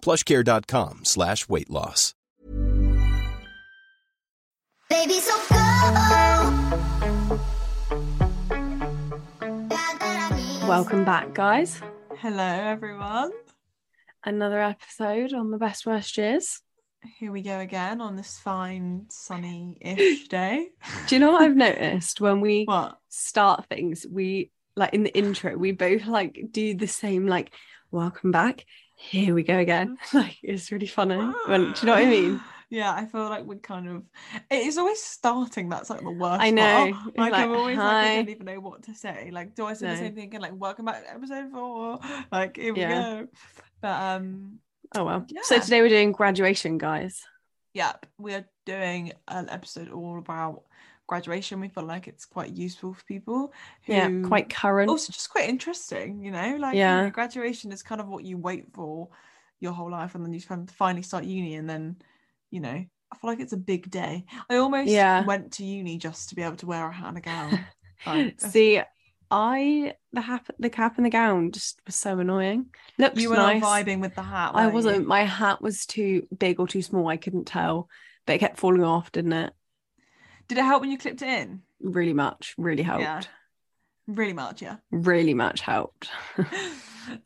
plushcare.com slash weight loss. Baby, so go. Welcome back, guys. Hello, everyone. Another episode on the best worst years. Here we go again on this fine, sunny-ish day. Do you know what I've noticed when we What? start things? We like in the intro, we both like do the same, like, welcome back. Here we go again. Like it's really funny. When, do you know what I mean? Yeah, I feel like we're kind of. It is always starting. That's like the worst. I know. part. It's Like, I'm like, always like I don't even know what to say. Like, do I say the same thing again? Like, welcome back to episode four. Like, here we go. But um, Oh well. So today we're doing graduation, guys. Yep, we are doing an episode all about graduation. We feel like it's quite useful for people. Who Yeah, quite current. Also, just quite interesting, you know. Like, you Yeah. know, graduation is kind of what you wait for your whole life, and then you finally start uni, and then, you know, I feel like it's a big day. I almost Yeah. went to uni just to be able to wear a hat and a gown. Like, See, I the hat, the cap and the gown just was so annoying. Looks you were nice. not vibing with the hat. I wasn't. My hat was too big or too small. I couldn't tell, but it kept falling off, didn't it? Did it help when you clipped it in? Really much. Really helped. Yeah. Really much, yeah. Really much helped.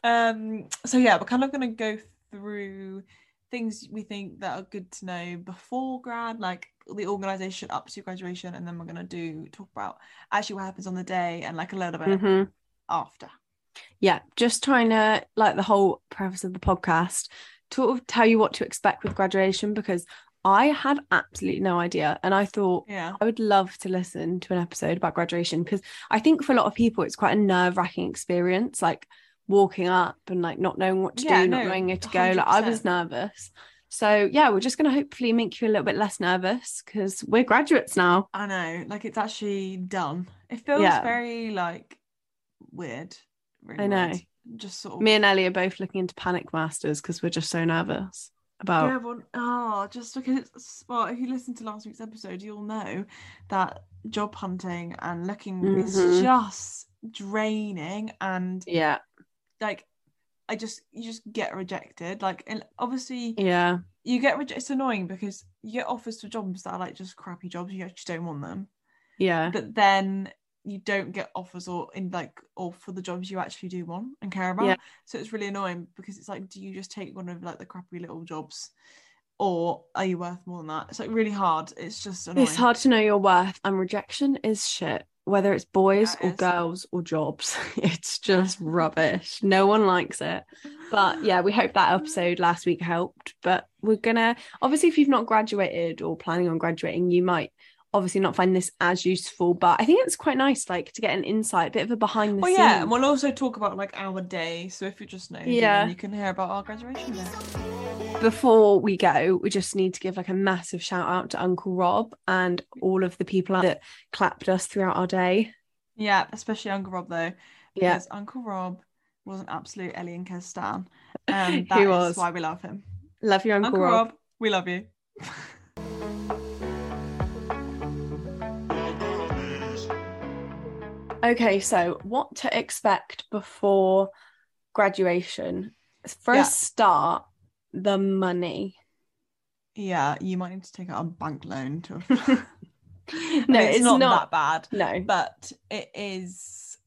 um so yeah we're kind of going to go through things we think that are good to know before grad like the organization up to graduation and then we're going to do talk about actually what happens on the day and like a little bit Mhm. after Yeah, just trying to like the whole preface of the podcast, sort of tell you what to expect with graduation because I had absolutely no idea, and I thought yeah I would love to listen to an episode about graduation because I think for a lot of people it's quite a nerve wracking experience, like walking up and like not knowing what to Yeah, do, not knowing where to go. Like I was nervous. So yeah, we're just gonna hopefully make you a little bit less nervous because we're graduates now. i know like it's actually done it feels Yeah. very like weird really I know. weird. just sort of Me and Ellie are both looking into panic masters because we're just so nervous about Yeah, well, oh, just because well, if you listen to last week's episode, you'll know that job hunting and looking is Mhm. just draining and yeah, like I just you just get rejected. Like and obviously yeah, you get rejected. It's annoying because you get offers for jobs that are like just crappy jobs. You actually don't want them, yeah. but then you don't get offers or in like or for the jobs you actually do want and care about. Yeah. So it's really annoying because it's like, do you just take one of like the crappy little jobs, or are you worth more than that? It's like really hard. It's just annoying. It's hard to know your worth, and rejection is shit. Whether it's boys Yeah, it or is. girls or jobs, it's just rubbish. No one likes it. But yeah, we hope that episode last week helped. But we're gonna obviously, if you've not graduated or planning on graduating, you might obviously not find this as useful. But I think it's quite nice, like to get an insight, a bit of a behind the Well, scenes. yeah, and we'll also talk about like our day. So if you're just nosy, Yeah. you can hear about our graduation day. before we go, we just need to give like a massive shout out to Uncle Rob and all of the people that clapped us throughout our day. Yeah, especially Uncle Rob though, Yeah. because Uncle Rob was an absolute Ellie and Kez stan. Um, He that is was. why we love him. Love you, Uncle, Uncle Rob. Rob, we love you. Okay, so what to expect before graduation? For Yeah. a start, the money. Yeah, you might need to take out a bank loan to. No, mean, it's, not, not. that bad, No. but it is.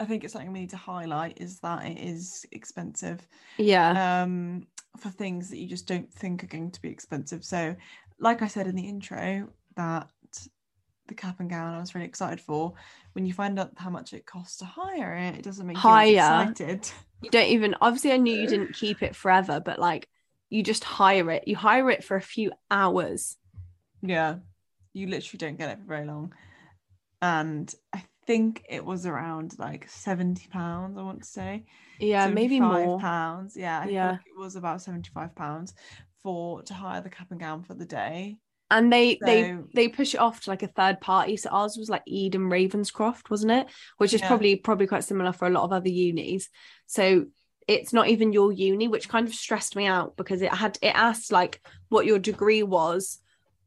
I think it's something we need to highlight is that it is expensive. Yeah. Um, for things that you just don't think are going to be expensive. So, like I said in the intro, that the cap and gown I was really excited for. When you find out how much it costs to hire it, it doesn't make you Hire. as excited. You don't even obviously I knew you didn't keep it forever, but like you just hire it. You hire it for a few hours. Yeah, you literally don't get it for very long. And I think it was around like seventy pounds. I want to say. Yeah, maybe 75 more. pounds. Yeah, I Yeah. think it was about seventy-five pounds for to hire the cap and gown for the day. And they they So- they push it off to like a third party. So ours was like Ede & Ravenscroft, wasn't it? Which is Yeah. probably probably quite similar for a lot of other unis. So it's not even your uni, which kind of stressed me out because it had it asked like what your degree was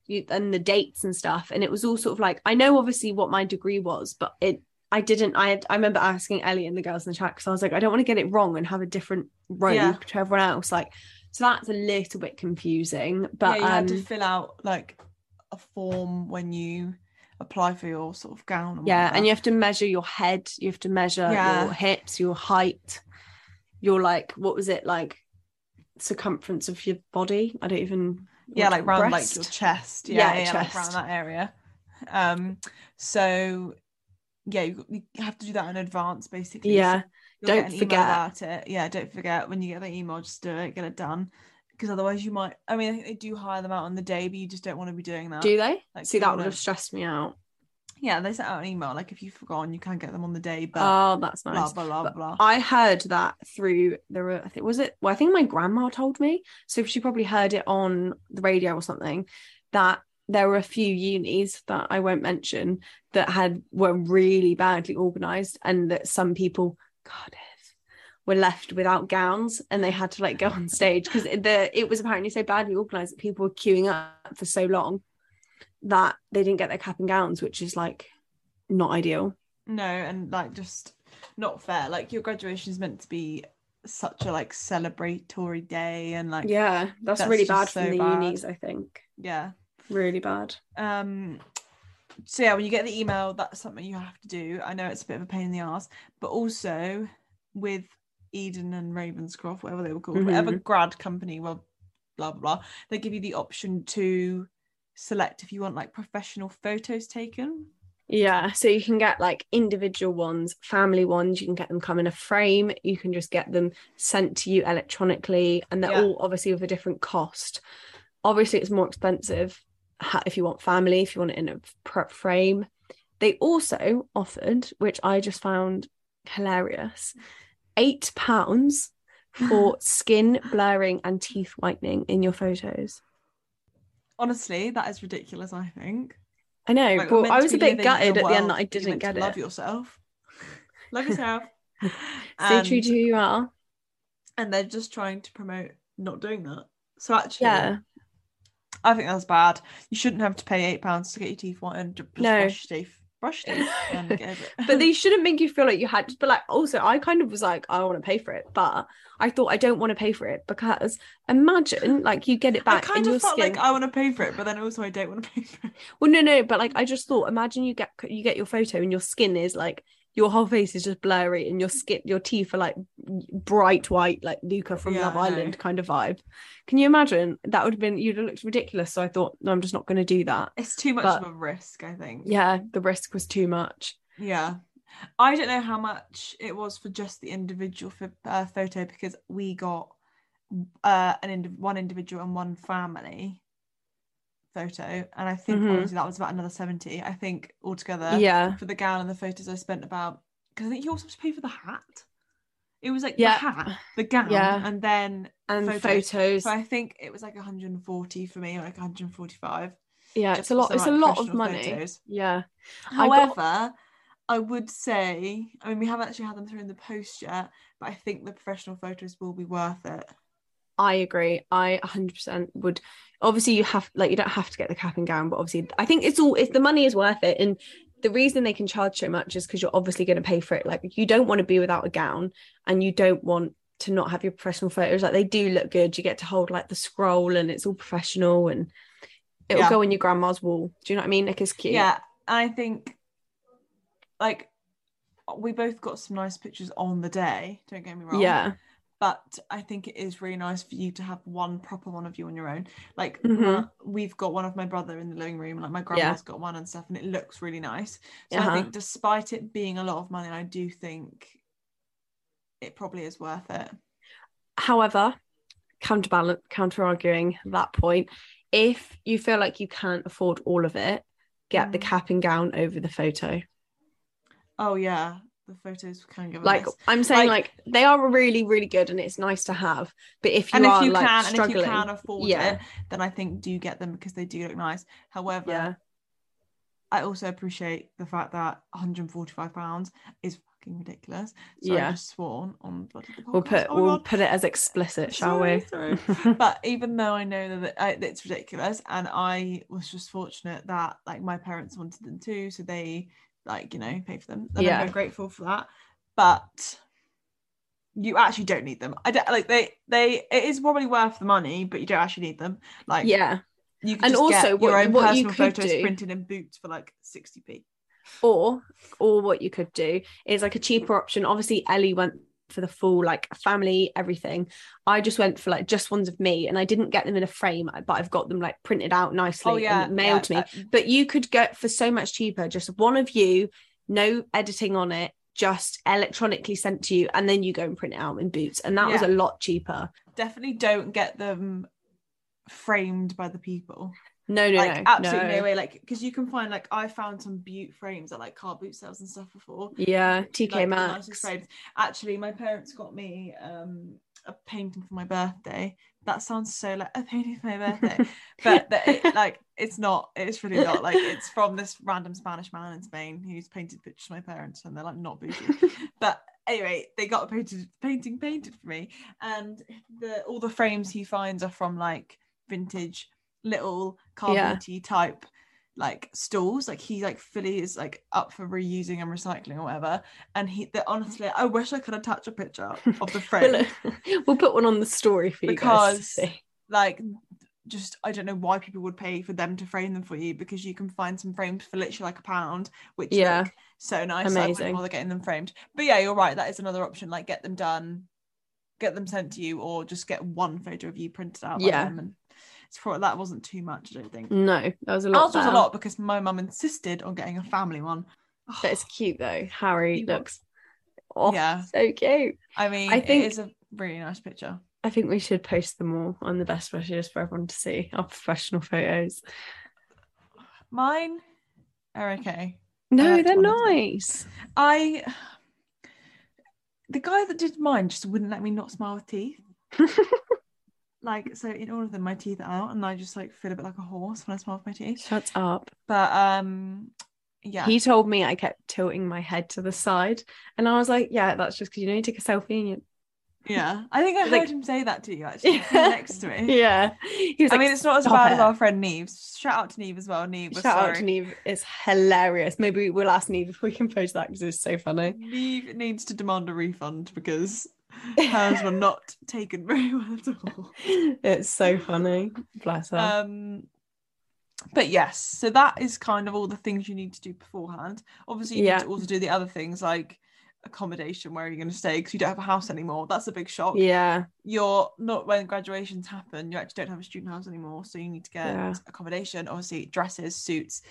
you, and the dates and stuff. And it was all sort of like I know obviously what my degree was, but it I didn't I had, I remember asking Ellie and the girls in the chat because I was like, I don't want to get it wrong and have a different road Yeah. to everyone else. Like so that's a little bit confusing. But yeah, you had to um fill out like a form when you apply for your sort of gown. And Yeah, whatever. and you have to measure your head, you have to measure Yeah. your hips, your height, your like what was it like circumference of your body? I don't even yeah, like round like your chest. Yeah, Yeah, yeah, like chest. around that area. Um, so yeah, you, you have to do that in advance, basically. So Yeah. You'll don't forget. about it. Yeah, don't forget when you get the email, just do it, get it done. Because otherwise, you might. I mean, I think they do hire them out on the day, but you just don't want to be doing that. Do they? Like, See that would have stressed me out. Yeah, they sent out an email like if you've forgotten, you can get them on the day, but oh, that's nice. blah blah But blah. I heard that through the I think was it well I think my grandma told me so she probably heard it on the radio or something that there were a few unis that I won't mention that had were really badly organized and that some people Cardiff were left without gowns and they had to like go on stage because the it was apparently so badly organized that people were queuing up for so long that they didn't get their cap and gowns which is like not ideal No, and like just not fair. Like your graduation is meant to be such a like celebratory day, and like yeah that's, that's really bad so from the bad. unis I think yeah. really bad Um. So yeah, when you get the email, that's something you have to do. I know it's a bit of a pain in the ass, but also with Ede and Ravenscroft, whatever they were called, whatever Mhm. grad company, well, blah blah blah, they give you the option to select if you want like professional photos taken. Yeah, so you can get like individual ones, family ones, you can get them come in a frame, you can just get them sent to you electronically, and they're Yeah. all obviously with a different cost. Obviously, it's more expensive if you want family, if you want it in a prep frame. They also offered, which I just found hilarious, eight pounds for skin blurring and teeth whitening in your photos. Honestly, that is ridiculous. I think. I know, Like, but I was a bit gutted at the end that I didn't get it. Love yourself. love yourself. Stay true to who you are. and they're just trying to promote not doing that. So actually, Yeah. I think that's bad. You shouldn't have to pay eight pounds to get your teeth whitened. Just No. brush teeth, brush teeth, and get it. but they shouldn't make you feel like you had to but like also i kind of was like i want to pay for it but i thought i don't want to pay for it because imagine like you get it back. I kind in your of felt skin like I want to pay for it, but then also I don't want to pay for it. well no no but like i just thought imagine you get you get your photo and your skin is like your whole face is just blurry and your skin your teeth are like bright white like luca from Yeah, love island kind of vibe. Can you imagine? That would have been you'd have looked ridiculous. So i thought no i'm just not going to do that. It's too much But- of a risk, I think. yeah the risk was too much. Yeah. I don't know how much it was for just the individual pho- uh, photo because we got uh, an ind- one individual and one family photo, and I think Mhm. honestly that was about another seventy. I think altogether, yeah for the gown and the photos, I spent about because I think you also have to pay for the hat. It was like Yeah. the hat, the gown, Yeah. and then and photos. photos So I think it was like 140 for me, or like 145. yeah it's a lot it's a lot of money photos. yeah I got- However, I would say, I mean, we haven't actually had them through in the post yet, but I think the professional photos will be worth it. I agree. I 100% would. Obviously, you have like you don't have to get the cap and gown, but obviously, I think it's all if the money is worth it. And the reason they can charge so much is because you're obviously going to pay for it. Like you don't want to be without a gown, and you don't want to not have your professional photos. Like they do look good. You get to hold like the scroll, and it's all professional, and it'll Yeah. go in your grandma's wall. Do you know what I mean? Like it's cute. Yeah, I think like we both got some nice pictures on the day. Don't get me wrong. Yeah. But I think it is really nice for you to have one proper one of you on your own. Like Mhm. my- we've got one of my brother in the living room, like my grandma's got one and stuff, and it looks really nice. So Uh-huh. I think despite it being a lot of money, I do think it probably is worth it. However, counterbalance, counter arguing that point, if you feel like you can't afford all of it, get the Mm. cap and gown over the photo. Oh yeah, the photos can give Like. I'm saying, Like- like, they are really, really good, and it's nice to have. But if you and are if you like can, and if struggling, you can afford yeah. it, then I think do get them because they do look nice. However, yeah, I also appreciate the fact that 145 pounds is fucking ridiculous. So Yeah. I just sworn on we'll put Oh we'll God. put it as explicit, shall Sorry, we? sorry. but even though I know that I, that it's ridiculous, and I was just fortunate that like my parents wanted them too, so they like you know pay for them. And Yeah. I'm very grateful for that. But you actually don't need them. I don't like they they. It is probably worth the money, but you don't actually need them. Like yeah. you can And also, get what- your own what personal photos do- printed in boots for like 60p. Or or what you could do is like a cheaper option. Obviously, Ellie went for the full like family everything. I just went for like just ones of me, and I didn't get them in a frame, but I've got them like printed out nicely Oh yeah, and mailed to me. uh, But you could get for so much cheaper, just one of you, no editing on it, just electronically sent to you, and then you go and print it out in boots, and that was a lot cheaper. definitely don't get them framed by the people. No, no, like no, absolutely no. no. way. Like because you can find like I found some butte frames at like car boot sales and stuff before. Yeah, TK like, Maxx. frames. Actually, my parents got me um a painting for my birthday. That sounds so like a painting for my birthday, but the, it, like it's not. It's really not. Like it's from this random Spanish man in Spain who's painted pictures of my parents, and they're like not bougie. but anyway, they got a painted painting painted for me, and the all the frames he finds are from like vintage little car Yeah. type like stalls like he like fully is like up for reusing and recycling or whatever and he that honestly i wish i could attach a picture of the frame We'll, we'll put one on the story for you Because- like just i don't know why people would pay for them to frame them for you because you can find some frames for literally like a pound which Yeah. look so nice Amazing. wouldn't bother getting them framed but yeah you're right that is another option like get them done get them sent to you or just get one photo of you printed out Yeah. them and it's probably that wasn't too much i don't think No, that was a lot. Ours was a lot because my mum insisted on getting a family one. But it's cute though. Harry got- looks oh, Yeah. so cute. I mean, I think- it is a really nice picture. I think we should post them all on the best wishes for everyone to see our professional photos. Mine are okay. No, they're one of them. nice. I the guy that did mine just wouldn't let me not smile with teeth. like so in all of them my teeth are out and I just like feel a bit like a horse when I smile with my teeth. Shut up. But um yeah. He told me I kept tilting my head to the side, and I was like, "Yeah, that's just because you know you take a selfie and you." yeah. I think I heard Like- him say that to you actually. Was next to me. Yeah, he was I like, mean, it's not as "Stop bad as our friend Neve. Shout out to Neve as well. Neve, Shout sorry. out to Neve. It's hilarious. Maybe we'll ask Neve if we can post that because it's so funny. Neve needs to demand a refund because hers were not taken very well at all. It's so funny. Bless her. Um, but yes, so that is kind of all the things you need to do beforehand. Obviously, you Yeah. need to also do the other things like accommodation, where are you going to stay because you don't have a house anymore. That's a big shock. yeah, You're not when graduations happen, you actually don't have a student house anymore, so you need to get Yeah. accommodation. Obviously, dresses, suits.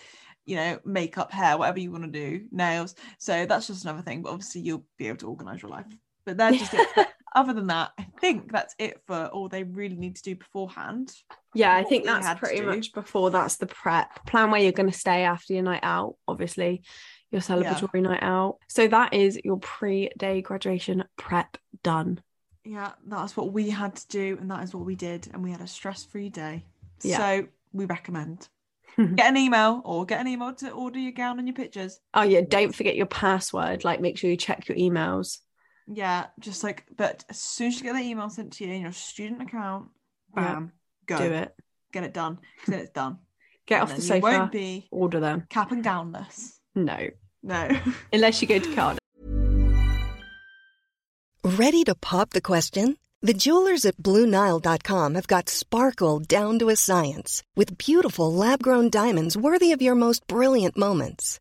You know, makeup, hair, whatever you want to do, nails. So that's just another thing. But obviously, you'll be able to organize your life. But that's just it. Other than that, I think that's it for all they really need to do beforehand. yeah. I think that's pretty much before. That's the prep plan where you're going to stay after your night out. Obviously, your celebratory night out. So that is your pre-day graduation prep done. Yeah, that's what we had to do, and that is what we did, and we had a stress-free day. Yeah. So we recommend get an email or get an email to order your gown and your pictures. Oh yeah, don't forget your password. Like, make sure you check your emails. Yeah, just like, but as soon as you get the email sent to you in your student account, Yeah. bam, go Do it. get it done, 'cause then it's done. Get And off the then you sofa. won't be Order them. cap and gownless. No, No. unless you go to Cardiff. Ready to pop the question? The jewelers at BlueNile.com have got sparkle down to a science with beautiful lab grown diamonds worthy of your most brilliant moments.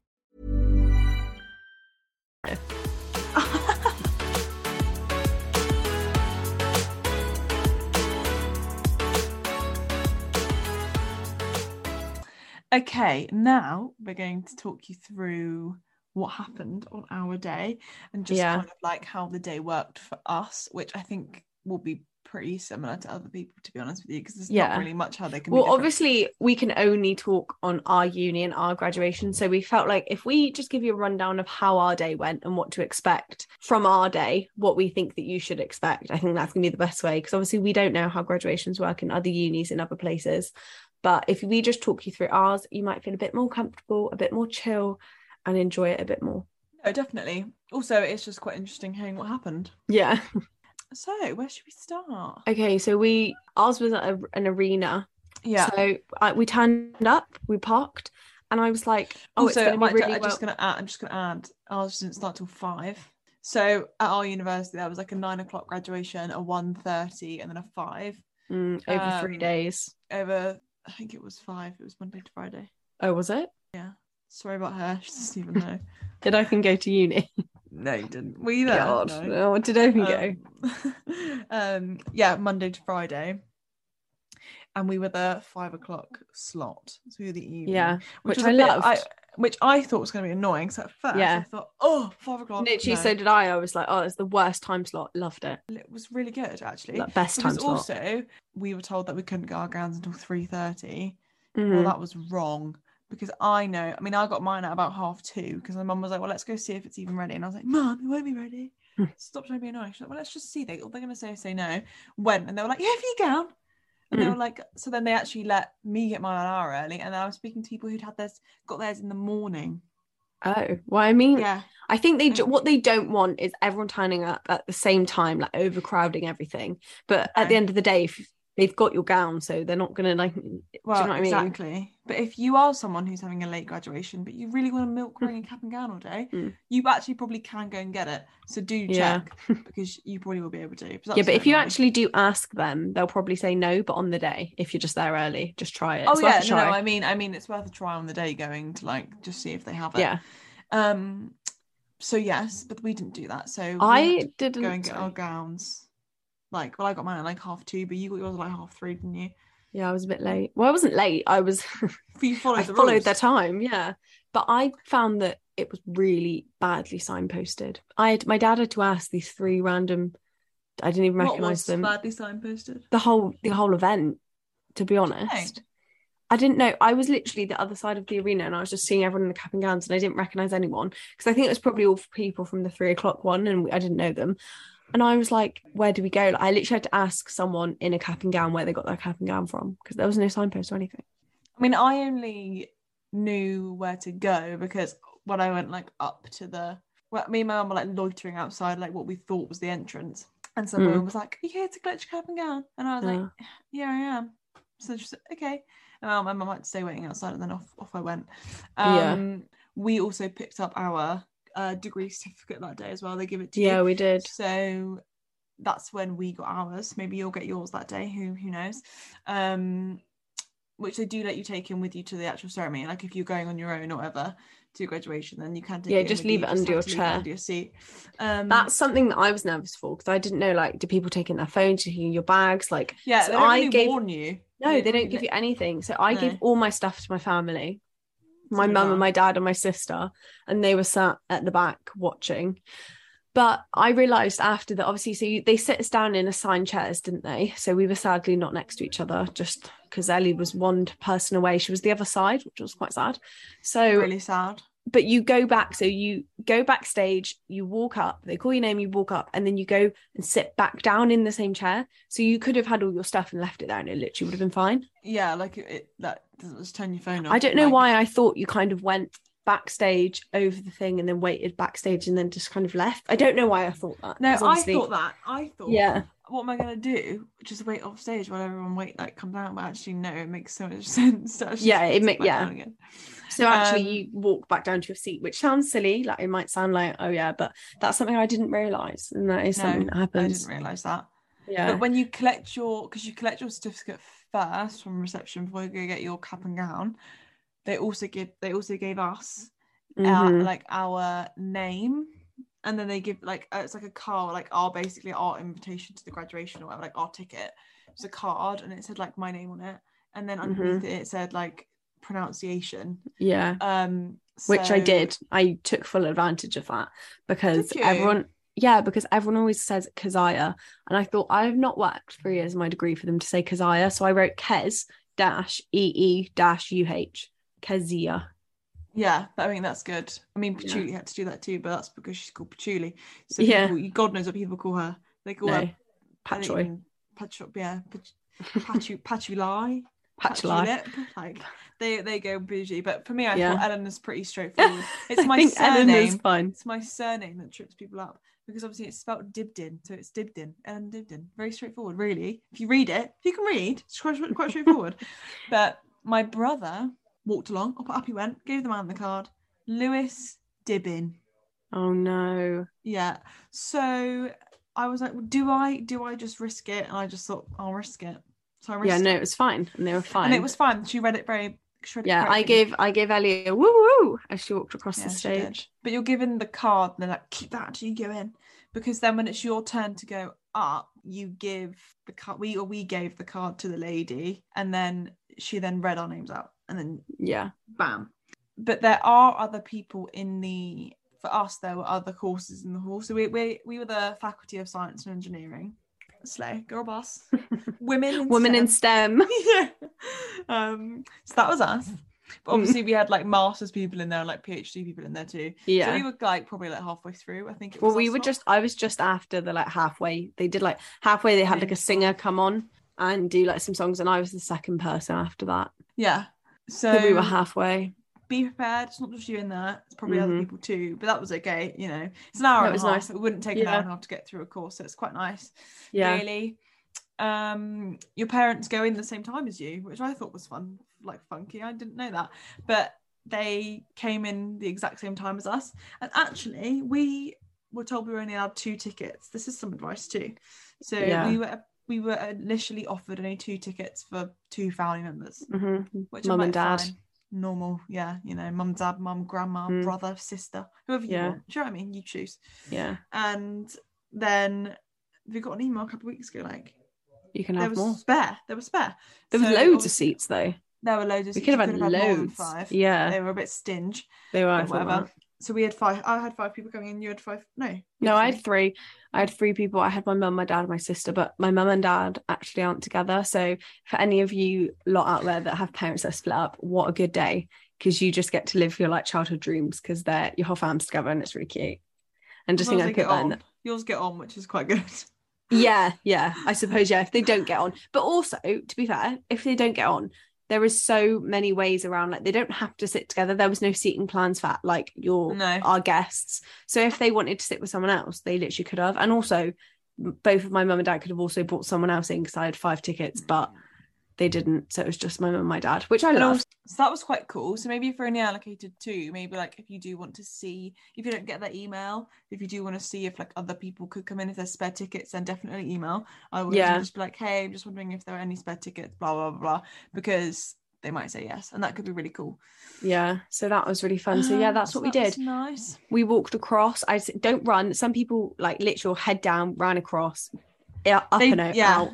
Okay, now we're going to talk you through what happened on our day and just Yeah. kind of like how the day worked for us, which I think will be pretty similar to other people, to be honest with you, because there's Yeah. not really much how they can Well, obviously, we can only talk on our uni and our graduation. So we felt like if we just give you a rundown of how our day went and what to expect from our day, what we think that you should expect, I think that's going to be the best way. Because obviously, we don't know how graduations work in other unis in other places. But if we just talk you through ours, you might feel a bit more comfortable, a bit more chill, and enjoy it a bit more. No, definitely. Also, it's just quite interesting hearing what happened. Yeah. So, where should we start? Okay. So we, ours was at a, an arena. Yeah. So I, we turned up, we parked, and I was like, oh, also, it's going to be really." I'm just well- gonna add. I'm just gonna add. Ours didn't start till five. So at our university, there was like a nine o'clock graduation, a one thirty, and then a five. Mm, over three Um, days. Over, I think it was five. It was Monday to Friday. Oh, was it? Yeah. Sorry about her. She doesn't even know. Did I can go to uni? No, you didn't. Were you there? God, No. no, did I even go? Um, um, yeah, Monday to Friday. And we were the five o'clock slot. through the evening. Yeah, which was I bit- loved. which I thought was going to be annoying. So at first Yeah. I thought, oh, five o'clock. Literally, no. so did I. I was like, oh, it's the worst time slot. Loved it. it was really good actually. Like, best time slot. also we were told that we couldn't get our grounds until three thirty. Mhm. Well, that was wrong because I know. I mean, I got mine at about half two because my mum was like, "Well, let's go see if it's even ready," and I was like, "Mum, it won't be ready." Stop trying to be annoying. She's like, "Well, let's just see." They all they're gonna say say no. Went and they were like, "Yeah, have you gown." And they Hmm. were like, so then they actually let me get mine an hour early, and then I was speaking to people who'd had theirs, got theirs in the morning. Oh, well, I mean, Yeah, I think they Mm. what they don't want is everyone turning up at the same time, like overcrowding everything. But at the end of the day, if they've got your gown, so they're not gonna like. do well, you know what I mean? exactly. But if you are someone who's having a late graduation, but you really want a milk ring and cap and gown all day, Mm. you actually probably can go and get it. So do Yeah. check because you probably will be able to. Yeah, but if you actually do ask them, they'll probably say no. But on the day, if you're just there early, just try it. Oh It's worth yeah, no, no. I mean, I mean, it's worth a try on the day going to like just see if they have it. yeah, Um. So yes, but we didn't do that. So I didn't. go and get our gowns. Like, well, I got mine at like half two, but you got yours at like half three, didn't you? Yeah, I was a bit late. Well, I wasn't late. I was. You followed I the followed rules. their time, yeah. But I found that it was really badly signposted. I had my dad had to ask these three random. I didn't even was them. badly signposted? The whole the whole event. To be honest, I didn't know. I was literally the other side of the arena, and I was just seeing everyone in the cap and gowns, and I didn't recognize anyone because I think it was probably all people from the three o'clock one, and I didn't know them. And I was like, where do we go? Like, I literally had to ask someone in a cap and gown where they got their cap and gown from because there was no signpost or anything. I mean, I only knew where to go because when I went like up to the, well, me and my mum were like loitering outside like what we thought was the entrance, and someone Mm. was like, "Are you here to your cap and gown?" And I was like, "Yeah, I am." So she said, "Okay." And my mum had to stay waiting outside, and then off off I went. Yeah. Um, We also picked up our uh, degree certificate that day as well. They give it to you. Yeah, we did. So that's when we got ours. Maybe you'll get yours that day. Who who knows? Um, which they do let you take in with you to the actual ceremony. Like if you're going on your own or whatever to graduation, then you can take Yeah, just leave you. it under your to leave it chair. under your seat. Um, That's something that I was nervous for because I didn't know like do people take in their phones, taking your bags? Like yeah. so they don't I really gave warn you. no, they don't give you anything. So I gave all my stuff to my family, my did mum and my dad and my sister, and they were sat at the back watching. But I realised after that, obviously, so you, they sit us down in assigned chairs, didn't they? So we were sadly not next to each other, just because Ellie was one person away. She was the other side, which was quite sad. So Really sad. But you go back so you go backstage you walk up they call your name you walk up and then you go and sit back down in the same chair so you could have had all your stuff and left it there and it literally would have been fine Yeah, like it, it that doesn't just turn your phone off. i don't know like- why i thought you kind of went backstage over the thing and then waited backstage and then just kind of left i don't know why i thought that No, I thought that. I thought, Yeah. What am I gonna do? Just wait off stage while everyone wait like comes out? But actually, no, it makes so much sense. actually Yeah, it sit make- back yeah. so actually Um, you walk back down to your seat which sounds silly like it might sound like oh yeah but that's something i didn't realize and that is something that happens. I didn't realise that. yeah But when you collect your, because you collect your certificate first from reception before you go get your cap and gown, they also give they also gave us our, Mhm. like our name, and then they give like uh, it's like a card, like our basically our invitation to the graduation or whatever, like our ticket. It's a card, and it said like my name on it, and then underneath it it said like pronunciation. yeah Um, which I did. I took full advantage of that because everyone, yeah, because everyone always says Keziah, and I thought I have not worked three years of my degree for them to say Keziah, so I wrote Kez dash E E dash U H Kezia. Yeah, I mean that's good. I mean, Yeah. Patchouli had to do that too, but that's because she's called Patchouli. So Yeah. people, God knows what people call her. They call No, her I don't Patroy, even- Patcho, yeah, Pachu, Patchouli, Patchouli. Like they they go bougie, but for me, I Yeah. thought Ellen is pretty straightforward. It's I my think Ellen is surname. fine. It's my surname that trips people up because obviously it's spelled Dibdin, so it's Dibdin, Ellen Dibdin. Very straightforward, really. If you read it, if you can read, it's quite, quite straightforward. but my brother walked along, up, up he went, gave the man the card, Lewis Dibbin. Oh no, Yeah. So I was like, do I do I just risk it? And I just thought I'll risk it. So I risked it. yeah, no, it. it was fine, and they were fine. and it was fine. She read it very. Read it yeah. I gave I gave Ellie a woo woo as she walked across Yeah, the stage. But you're given the card, and they're like, keep that until you go in, because then when it's your turn to go up, you give the card. We or we gave the card to the lady, and then she then read our names out, and then Yeah, bam. But there are other people in the. For us, there were other courses in the hall. So we we, we were the Faculty of Science and Engineering. Slay, girl boss. Women in women in STEM. Yeah. Um, so that was us. But obviously, we had like masters people in there and like PhD people in there too. So Yeah. we were like probably like halfway through. I think. It was Well, we were lot. just, I was just after the like halfway. They did like halfway, they had like a singer come on and do like some songs, and I was the second person after that. yeah. So, we were halfway. Be prepared. It's not just you in there. It's probably other Mhm. people too. But that was okay. You know, it's an hour. That and was half. nice. It wouldn't take an hour and a half to get through a course, so it's quite nice. Yeah. Really. Um, your parents go in the same time as you, which I thought was fun, like funky. I didn't know that, but they came in the exact same time as us. And actually, we were told we were only allowed two tickets. This is some advice too. So Yeah. we were we were initially offered only two tickets for two family members, hmm which Mum and dad. fine. Normal, yeah, you know, mum, dad, mum, grandma, Mm. brother, sister, whoever you Yeah. want. Do you know what I mean? You choose. Yeah. And then we got an email a couple of weeks ago, like You can there have was more. spare. There was spare. There was loads of seats though. There were loads of. We seats. could have had more than loads. five. Yeah. they were a bit stingy. They were. I but thought whatever. So we had five. I had five people coming in. You had five. No. No, I had three. I had three people. I had my mum, my dad, and my sister, but my mum and dad actually aren't together. So for any of you lot out there that have parents that split up, what a good day because you just get to live your like childhood dreams because they're your whole fam's together and it's really cute. And just think I put get that in. The, yours get on, which is quite good. Yeah, yeah. I suppose yeah. If they don't get on, but also to be fair, if they don't get on, there is so many ways around. Like they don't have to sit together. There was no seating plans for like your No. our guests. So if they wanted to sit with someone else, they literally could have. And also, both of my mum and dad could have also brought someone else in because I had five tickets, but mm. They didn't. So it was just my mum and my dad, which I And love. so that was quite cool. So maybe if you're only allocated two, maybe like if you do want to see, if you don't get that email, if you do want to see if like other people could come in, if there's spare tickets, then definitely email. I would Yeah. just be like, hey, I'm just wondering if there are any spare tickets, blah blah blah, blah because they might say yes, and that could be really cool. Yeah, so that was really fun. So yeah, that's what we that was did. nice. We walked across. i don't run. Some people like literal head down, ran across, yeah, up They- and out. yeah. out.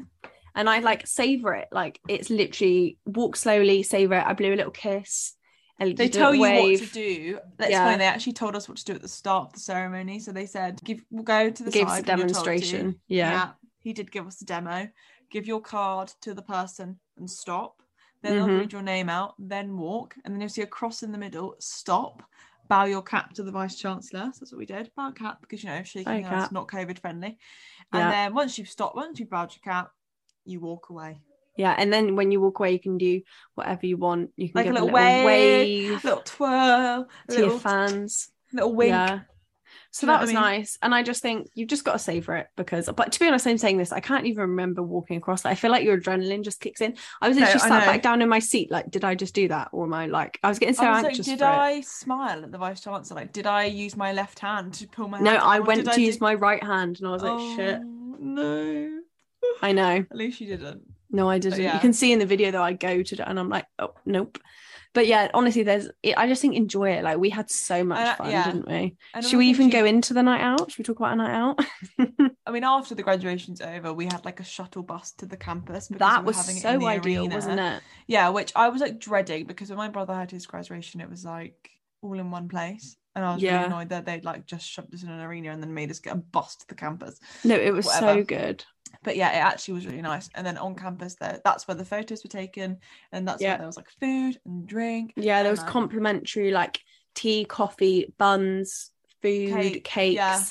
And I like savor it. Like it's literally walk slowly, savor it. I blew a little kiss. And They tell you wave. what to do. That's Yeah. funny. They actually told us what to do at the start of the ceremony. So they said, "Give, we'll go to the Gave us side." a when to." demonstration. Yeah. he did give us a demo. Give your card to the person and stop. Then they'll Mhm. read your name out. Then walk, and then you'll see a cross in the middle. Stop. Bow your cap to the vice chancellor. So that's what we did. Bow cap because you know shaking hands not COVID friendly. And Yeah. then once you've stopped, once you've bowed your cap, you walk away. Yeah, and then when you walk away, you can do whatever you want. You can Like a little, a little wave, wave little twirl, to little, your fans. little wink. Yeah. So Do you know that what I was mean? nice. And I just think you've just got to savor it because, but to be honest, I'm saying this, I can't even remember walking across. Like, I feel like your adrenaline just kicks in. I was No, literally I sat back down in my seat. Like, did I just do that? Or am I like, I was getting so I was like, anxious. did for it. I smile at the vice chancellor? Like, did I use my left hand to pull my? No, I went to I use my right hand and I was like, shit. Oh, No, I know. at least you didn't. No, I didn't. yeah. You can see in the video though, I go to it and I'm like, oh, nope. But yeah, honestly, there's, I just think enjoy it. Like, we had so much Uh, fun, yeah. didn't we? Should we even she- go into the night out? Should we talk about a night out? I mean, after the graduation's over, we had like a shuttle bus to the campus. that was having it in so ideal, arena. wasn't it? Yeah, which I was like dreading because when my brother had his graduation, it was like all in one place. And I was Yeah. really annoyed that they'd like just shoved us in an arena and then made us get a bus to the campus. No, it was so good. But yeah, it actually was really nice. And then on campus there, that's where the photos were taken. And that's Yeah. where there was like food and drink. Yeah, there was like, complimentary like tea, coffee, buns, food, Cake, cakes. yeah.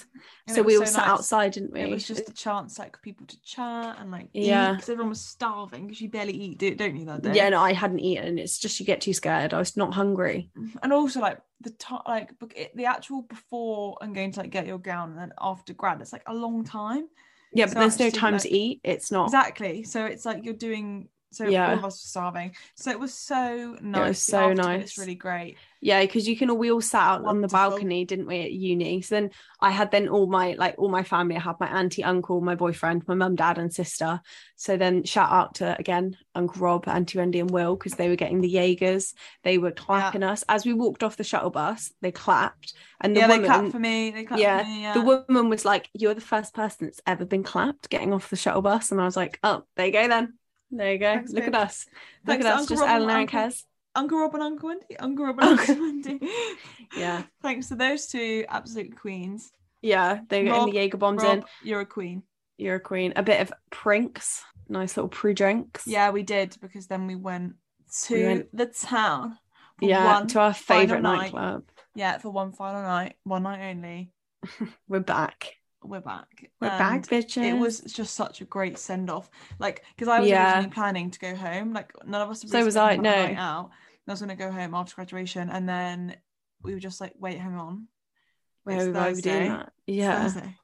So we all so sat nice. outside, didn't we? It was just a chance like for people to chat and like Yeah. because everyone was starving because you barely eat, do- don't you? That day. yeah, no, I hadn't eaten. It's just you get too scared. I was not hungry. Mm-hmm. and also like the time like it- the actual before and going to like get your gown and then after grad it's like a long time Yeah, but there's no time like- to eat. It's not. exactly so it's like you're doing so Yeah. all of us were starving so it was so nice was so nice. it's really great Yeah, because you can all we all sat out on the balcony, didn't we, at uni? So then I had then all my like all my family. I had my auntie, uncle, my boyfriend, my mum, dad, and sister. So then shout out to again Uncle Rob, Auntie Wendy, and Will because they were getting the Jaegers. They were clapping us as we walked off the shuttle bus. They clapped, and the yeah woman, they clapped for me they clapped yeah, for me yeah the woman was like, "You're the first person that's ever been clapped getting off the shuttle bus," and I was like, "Oh, there you go then. There you go. Thanks, Look babe. at us. Look Thanks at us, Uncle just Rob Eleanor and Uncle- Kez." uncle rob and uncle wendy uncle rob and uncle wendy Yeah, thanks to those two absolute queens yeah. They're getting the Jaeger bombs in. You're a queen You're a queen. A bit of prinks. Nice little pre drinks. yeah we did because then we went to We went- the town Yeah. To our favourite night. nightclub. Yeah, for one final night, one night only. We're back. We're back. We're And back, bitches. It was just such a great send off. Like, because I was Yeah. originally planning to go home. Like, none of us. So was I, no. Out. I was going to go home after graduation, and then we were just like, "Wait, hang on." Where It's were we doing Thursday. that? It's Yeah. Thursday.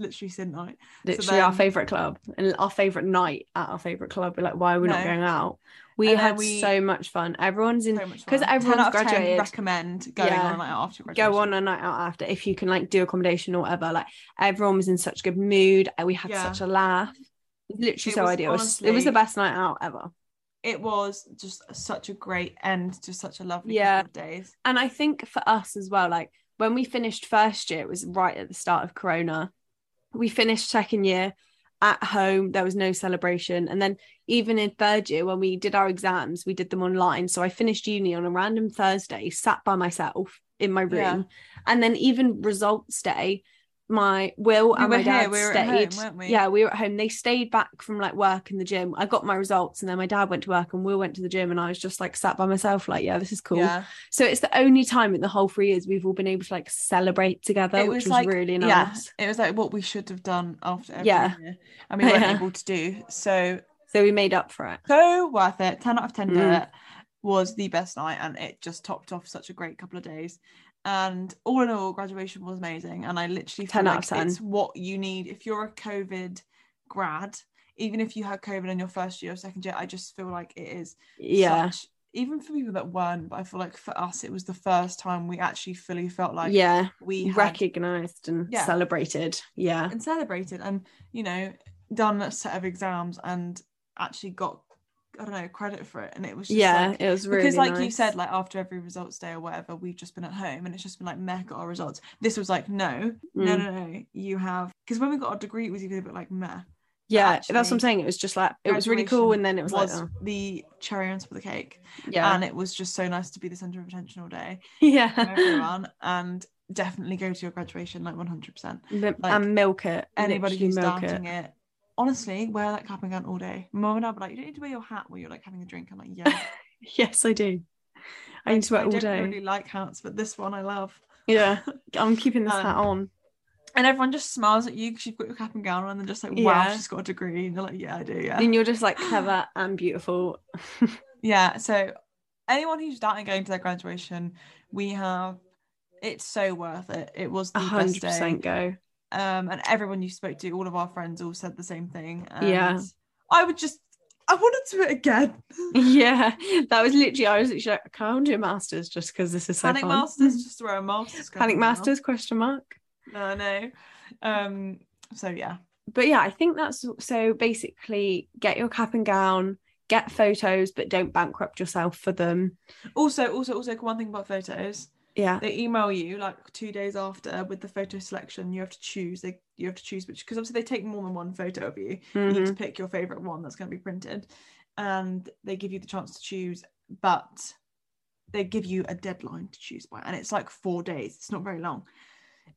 Literally sin night. So Literally our favourite club. And our favourite night at our favourite club. We're like, why are we not going out? We And had we- so much fun. Everyone's in So much because fun. 10 everyone's out of 10 graduated. recommend going Yeah. on a night out after graduation. Go on a night out after if you can like do accommodation or whatever. Like everyone was in such good mood. and We had Yeah. such a laugh. Literally It so was ideal. It was, it was the best night out ever. It was just such a great end to such a lovely Yeah. days. And I think for us as well, like when we finished first year, it was right at the start of Corona. We finished second year at home. There was no celebration. And then even in third year, when we did our exams, we did them online. So I finished uni on a random Thursday, sat by myself in my room. Yeah. And then even results day, my Will We and my dad here, we stayed. home, weren't we? Yeah, we were at home. They stayed back from like work in the gym. I got my results, and then my dad went to work, and Will went to the gym, and I was just like sat by myself, like, yeah, this is cool. Yeah. So it's the only time in the whole three years we've all been able to like celebrate together, it which was was like really yeah, nice. it was like what we should have done after every Yeah. year, and we weren't Yeah. able to do. So So we made up for it. so worth it. Ten out of ten. do Mm. it. Was the best night, and it just topped off such a great couple of days. And all in all, graduation was amazing, and I literally feel 10 out like of 10. it's what you need if you're a COVID grad. Even if you had COVID in your first year or second year, I just feel like it is Yeah. such even for people that weren't, but I feel like for us it was the first time we actually fully felt like yeah. we had recognized and Yeah. celebrated. Yeah. and celebrated and you know done a set of exams and actually got I don't know credit for it and it was just Yeah, like, it was really because like you said like after every results day or whatever we've just been at home and it's just been like meh got our results this was like no no Mm. no no you have because when we got our degree it was even a bit like meh Yeah. that's what I'm saying. It was just like it was really cool, and then it was, was like, oh. the cherry on top of the cake yeah, and it was just so nice to be the center of attention all day yeah. everyone and definitely go to your graduation like 100% Mi- like, and milk it. anybody literally who's milk doubting it. Honestly wear that cap and gown all day mum and i'll be like you don't need to wear your hat while you're like having a drink i'm like yeah Yes, I do. I need to wear it all don't day. really like hats but this one i love Yeah, I'm keeping this Um, hat on. and everyone just smiles at you because you've got your cap and gown on and they're just like wow Yeah. she's got a degree and you're like yeah i do yeah And you're just like clever and beautiful. yeah so anyone who's doubting going to their graduation we have it's so worth it it was A the hundred best day go. Um and everyone you spoke to all of our friends all said the same thing Yeah. i would just i want to do it again Yeah, that was literally. I was literally like, "Can I do masters just because this is so panic fun?" masters just wear a master's Panic masters? Question mark. no no um so yeah But yeah, I think that's so. Basically, get your cap and gown, get photos, but don't bankrupt yourself for them. also also also one thing about photos Yeah, they email you like two days after with the photo selection you have to choose they you have to choose which because obviously they take more than one photo of you. You need to Mhm. pick your favorite one that's going to be printed and they give you the chance to choose but they give you a deadline to choose by and it's like four days it's not very long.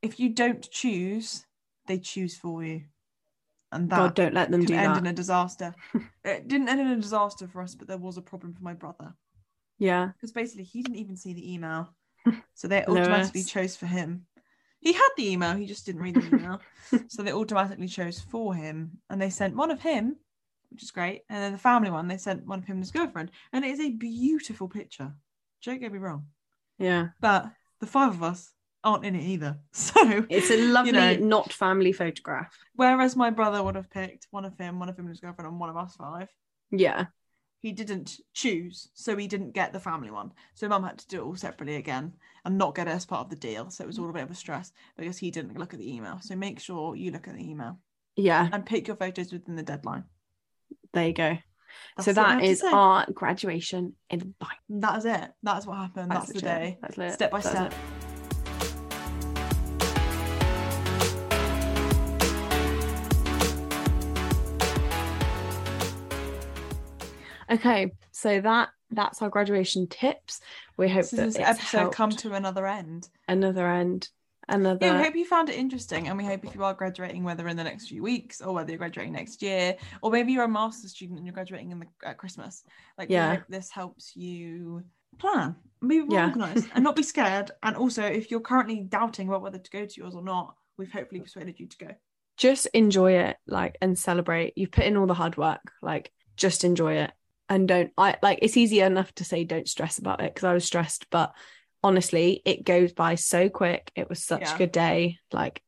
If you don't choose they choose for you and that God, don't let them do end that. in a disaster. It didn't end in a disaster for us but there was a problem for my brother. Yeah, because basically he didn't even see the email so they automatically chose for him. He had the email he just didn't read the email. So they automatically chose for him and they sent one of him which is great and then the family one they sent one of him and his girlfriend and it is a beautiful picture. Don't get me wrong. Yeah. but the five of us aren't in it either. So It's a lovely, know, not family photograph. whereas my brother would have picked one of him one of him and his girlfriend and one of us five. Yeah, he didn't choose, so he didn't get the family one. So mum had to do it all separately again and not get it as part of the deal. So it was all a bit of a stress because he didn't look at the email. So make sure you look at the email yeah. and pick your photos within the deadline. There you go. That's so what I have that is our graduation advice. That is it. That's what happened. That's, the legit. day. That's lit. Step by That's step. it. Okay, so that that's our graduation tips. We hope So that this episode helped come to another end. another end, another. Yeah, we hope you found it interesting, and we hope if you are graduating, whether in the next few weeks or whether you're graduating next year, or maybe you're a master's student and you're graduating in the at Christmas, like Yeah. hope this helps you plan, be more Yeah. organised, and not be scared. And also, if you're currently doubting about whether to go to yours or not, we've hopefully persuaded you to go. just enjoy it like and celebrate you've put in all the hard work like just enjoy it and don't i like it's easy enough to say don't stress about it because i was stressed but honestly it goes by so quick it was such Yeah. a good day like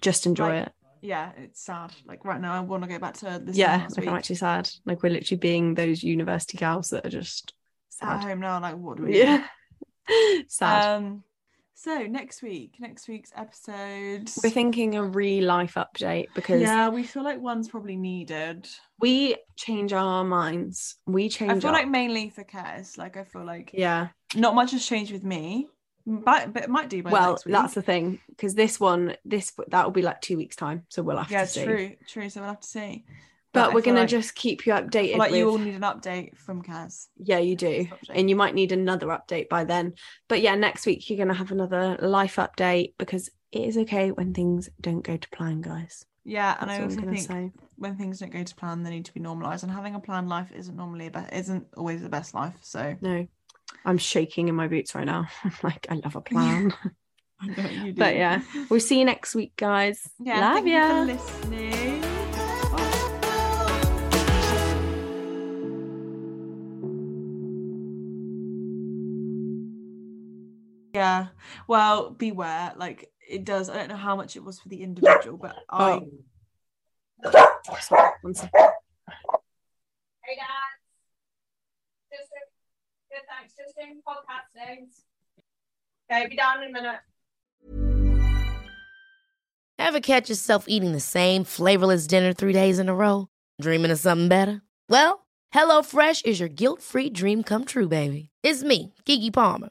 just enjoy Like, it Yeah, it's sad. Like right now, I want to go back to this. yeah like i'm actually sad like we're literally being those university gals that are just at sad home now. Like, what do we? do? yeah sad Um. So next week, next week's episode. we're thinking a real life update because Yeah, we feel like one's probably needed. we change our minds we change I feel our- like mainly for Kez. Like I feel like yeah not much has changed with me, but, but it might do by well next week. that's the thing because this one this that will be like two weeks time so we'll have yeah, to see Yeah, true, true. So we'll have to see. But we're gonna like- just keep you updated like with... you all need an update from Kez. yeah you do and you might need another update by then but yeah next week you're gonna have another life update because it is okay when things don't go to plan, guys. Yeah, and That's I all I'm also think say. when things don't go to plan, they need to be normalized. And having a planned life isn't normally a be- isn't always the best life. So No, I'm shaking in my boots right now. like, I love a plan. I know you do. but yeah, we'll see you next week, guys. yeah, love ya. you Yeah, well, beware. Like it does. I don't know how much it was for the individual, but I. Oh. Sorry, one second. Hey guys, just a, good thanks. Just doing podcast names. Okay, be down in a minute. Ever catch yourself eating the same flavorless dinner three days in a row? Dreaming of something better? Well, HelloFresh is your guilt-free dream come true, baby. It's me, Keke Palmer.